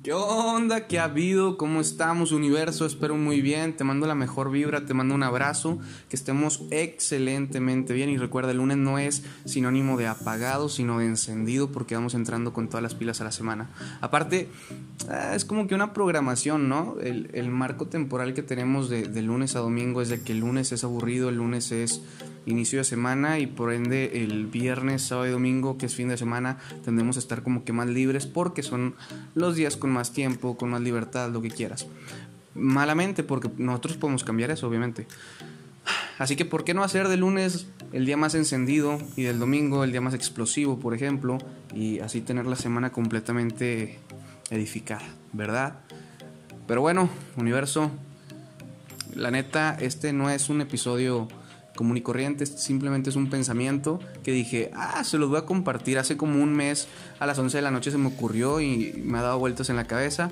¿Qué onda? ¿Qué ha habido? ¿Cómo estamos, universo? Espero muy bien. Te mando la mejor vibra, te mando un abrazo. Que estemos excelentemente bien. Y recuerda, el lunes no es sinónimo de apagado, sino de encendido, porque vamos entrando con todas las pilas a la semana. Aparte, ah, es como que una programación, ¿no? El, marco temporal que tenemos de, de lunes a domingo es de que el lunes es aburrido, el lunes es inicio de semana y por ende el viernes, sábado y domingo, que es fin de semana, tendremos a estar como que más libres porque son los días con más tiempo, con más libertad, lo que quieras. Malamente porque nosotros podemos cambiar eso, obviamente. Así que, ¿por qué no hacer de lunes el día más encendido y del domingo el día más explosivo, por ejemplo? Y así tener la semana completamente edificada, ¿verdad? Pero bueno, universo, la neta, este no es un episodio común y corriente, simplemente es un pensamiento que dije, ah, se los voy a compartir. Hace como un mes a las 11 de la noche se me ocurrió y me ha dado vueltas en la cabeza.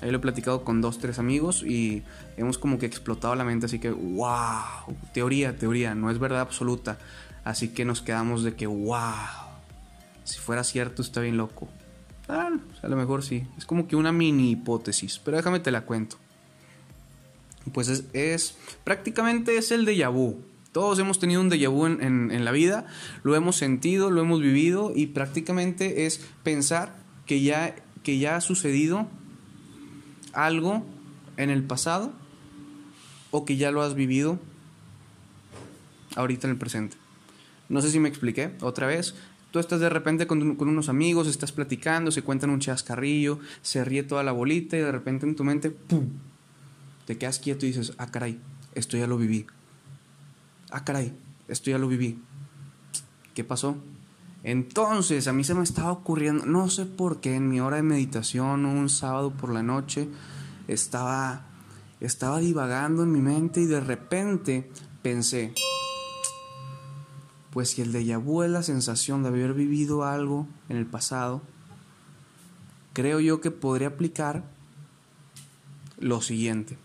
Ahí lo he platicado con dos, tres amigos y hemos como que explotado la mente, así que, wow, teoría, teoría, no es verdad absoluta. Así que nos quedamos de que, wow, si fuera cierto está bien loco. Ah, a lo mejor sí, es como que una mini hipótesis, pero déjame te la cuento. Pues es, prácticamente es el de vu. Todos hemos tenido un déjà vu en, la vida, lo hemos sentido, lo hemos vivido y prácticamente es pensar que ya, que ya ha sucedido algo en el pasado o que ya lo has vivido ahorita en el presente. No sé si me expliqué otra vez. Tú estás de repente con, con, unos amigos, estás platicando, se cuentan un chascarrillo, se ríe toda la bolita y de repente en tu mente, ¡pum! Te quedas quieto y dices, ah, caray, esto ya lo viví ah, caray, esto ya lo viví. ¿Qué pasó? Entonces, a mí se me estaba ocurriendo, no sé por qué, en mi hora de meditación, un sábado por la noche, estaba, estaba divagando en mi mente y de repente pensé, pues si el déjà vu es la sensación de haber vivido algo en el pasado, creo yo que podría aplicar lo siguiente.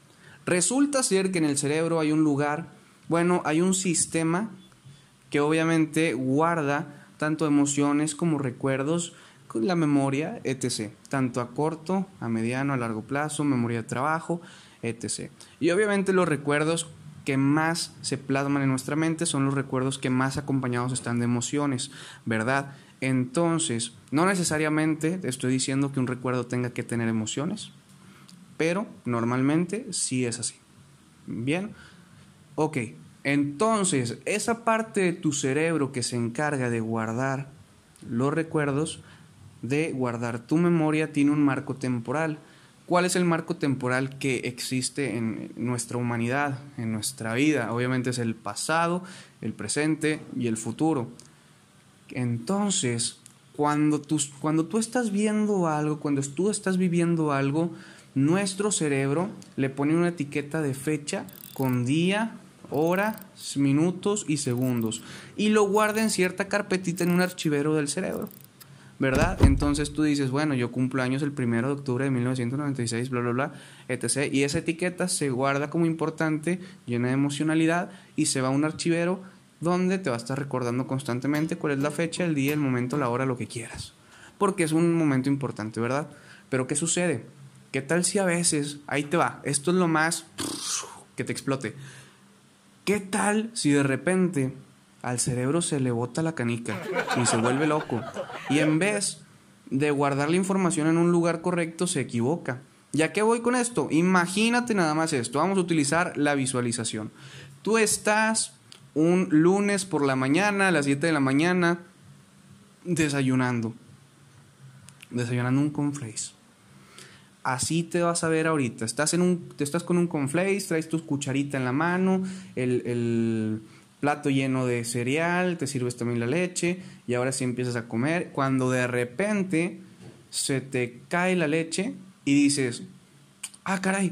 Resulta ser que en el cerebro hay un lugar bueno, hay un sistema que obviamente guarda tanto emociones como recuerdos, la memoria, etc. Tanto a corto, a mediano, a largo plazo, memoria de trabajo, etc. Y obviamente los recuerdos que más se plasman en nuestra mente son los recuerdos que más acompañados están de emociones, ¿verdad? Entonces, no necesariamente estoy diciendo que un recuerdo tenga que tener emociones, pero normalmente sí es así. Bien, Ok, entonces esa parte de tu cerebro que se encarga de guardar los recuerdos, de guardar tu memoria, tiene un marco temporal. ¿Cuál es el marco temporal que existe en nuestra humanidad, en nuestra vida? Obviamente es el pasado, el presente y el futuro. Entonces, cuando tú, cuando tú estás viendo algo, cuando tú estás viviendo algo, nuestro cerebro le pone una etiqueta de fecha con día, horas, minutos y segundos. Y lo guarda en cierta carpetita en un archivero del cerebro. ¿Verdad? Entonces tú dices, bueno, yo cumplo años el primero de octubre de 1996, bla, bla, bla, etc. Y esa etiqueta se guarda como importante, llena de emocionalidad y se va a un archivero donde te va a estar recordando constantemente cuál es la fecha, el día, el momento, la hora, lo que quieras. Porque es un momento importante, ¿verdad? Pero ¿qué sucede? ¿Qué tal si a veces, ahí te va, esto es lo más que te explote. ¿Qué tal si de repente al cerebro se le bota la canica y se vuelve loco? Y en vez de guardar la información en un lugar correcto, se equivoca. ¿Ya qué voy con esto? Imagínate nada más esto. Vamos a utilizar la visualización. Tú estás un lunes por la mañana, a las 7 de la mañana, desayunando. Desayunando un conflace así te vas a ver ahorita. Estás, en un, estás con un conflace, traes tu cucharita en la mano, el, plato lleno de cereal, te sirves también la leche y ahora sí empiezas a comer. Cuando de repente se te cae la leche y dices, ah, caray,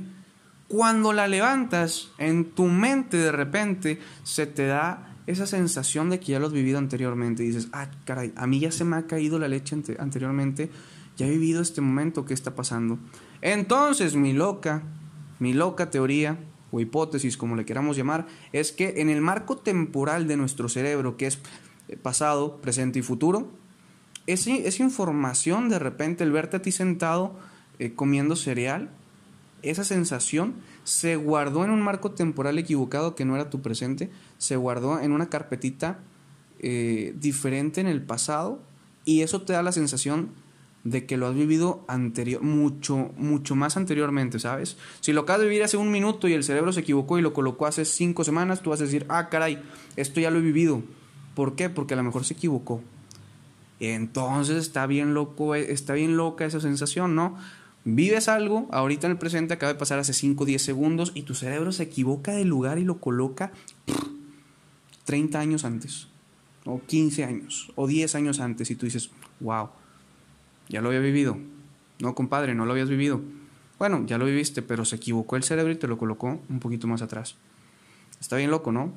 cuando la levantas, en tu mente de repente se te da esa sensación de que ya lo has vivido anteriormente. Y dices, ah, caray, a mí ya se me ha caído la leche anteriormente, ya he vivido este momento, ¿qué está pasando? Entonces, mi loca, mi loca teoría o hipótesis, como le queramos llamar, es que en el marco temporal de nuestro cerebro, que es eh, pasado, presente y futuro, esa información de repente, el verte a ti sentado eh, comiendo cereal, esa sensación se guardó en un marco temporal equivocado que no era tu presente, se guardó en una carpetita eh, diferente en el pasado y eso te da la sensación de que lo has vivido anterior, mucho, mucho más anteriormente, ¿sabes? Si lo acabas de vivir hace un minuto y el cerebro se equivocó y lo colocó hace cinco semanas, tú vas a decir, ah, caray, esto ya lo he vivido. ¿Por qué? Porque a lo mejor se equivocó. Entonces está bien loco, está bien loca esa sensación, ¿no? Vives algo, ahorita en el presente acaba de pasar hace 5 o 10 segundos y tu cerebro se equivoca de lugar y lo coloca 30 años antes, o 15 años, o 10 años antes y tú dices, wow ya lo había vivido. No, compadre, no lo habías vivido. Bueno, ya lo viviste, pero se equivocó el cerebro y te lo colocó un poquito más atrás. Está bien loco, ¿no?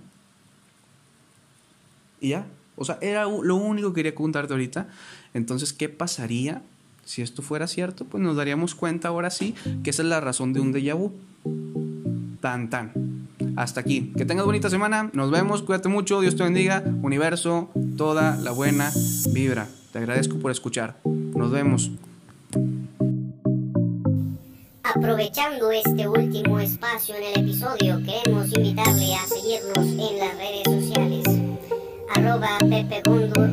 Y ya. O sea, era lo único que quería contarte ahorita. Entonces, ¿qué pasaría si esto fuera cierto? Pues nos daríamos cuenta ahora sí que esa es la razón de un déjà vu. Tan, tan. Hasta aquí. Que tengas bonita semana. Nos vemos. Cuídate mucho. Dios te bendiga. Universo, toda la buena vibra. Te agradezco por escuchar. Nos vemos. Aprovechando este último espacio en el episodio, queremos invitarle a seguirnos en las redes sociales. Arroba Pepe 1.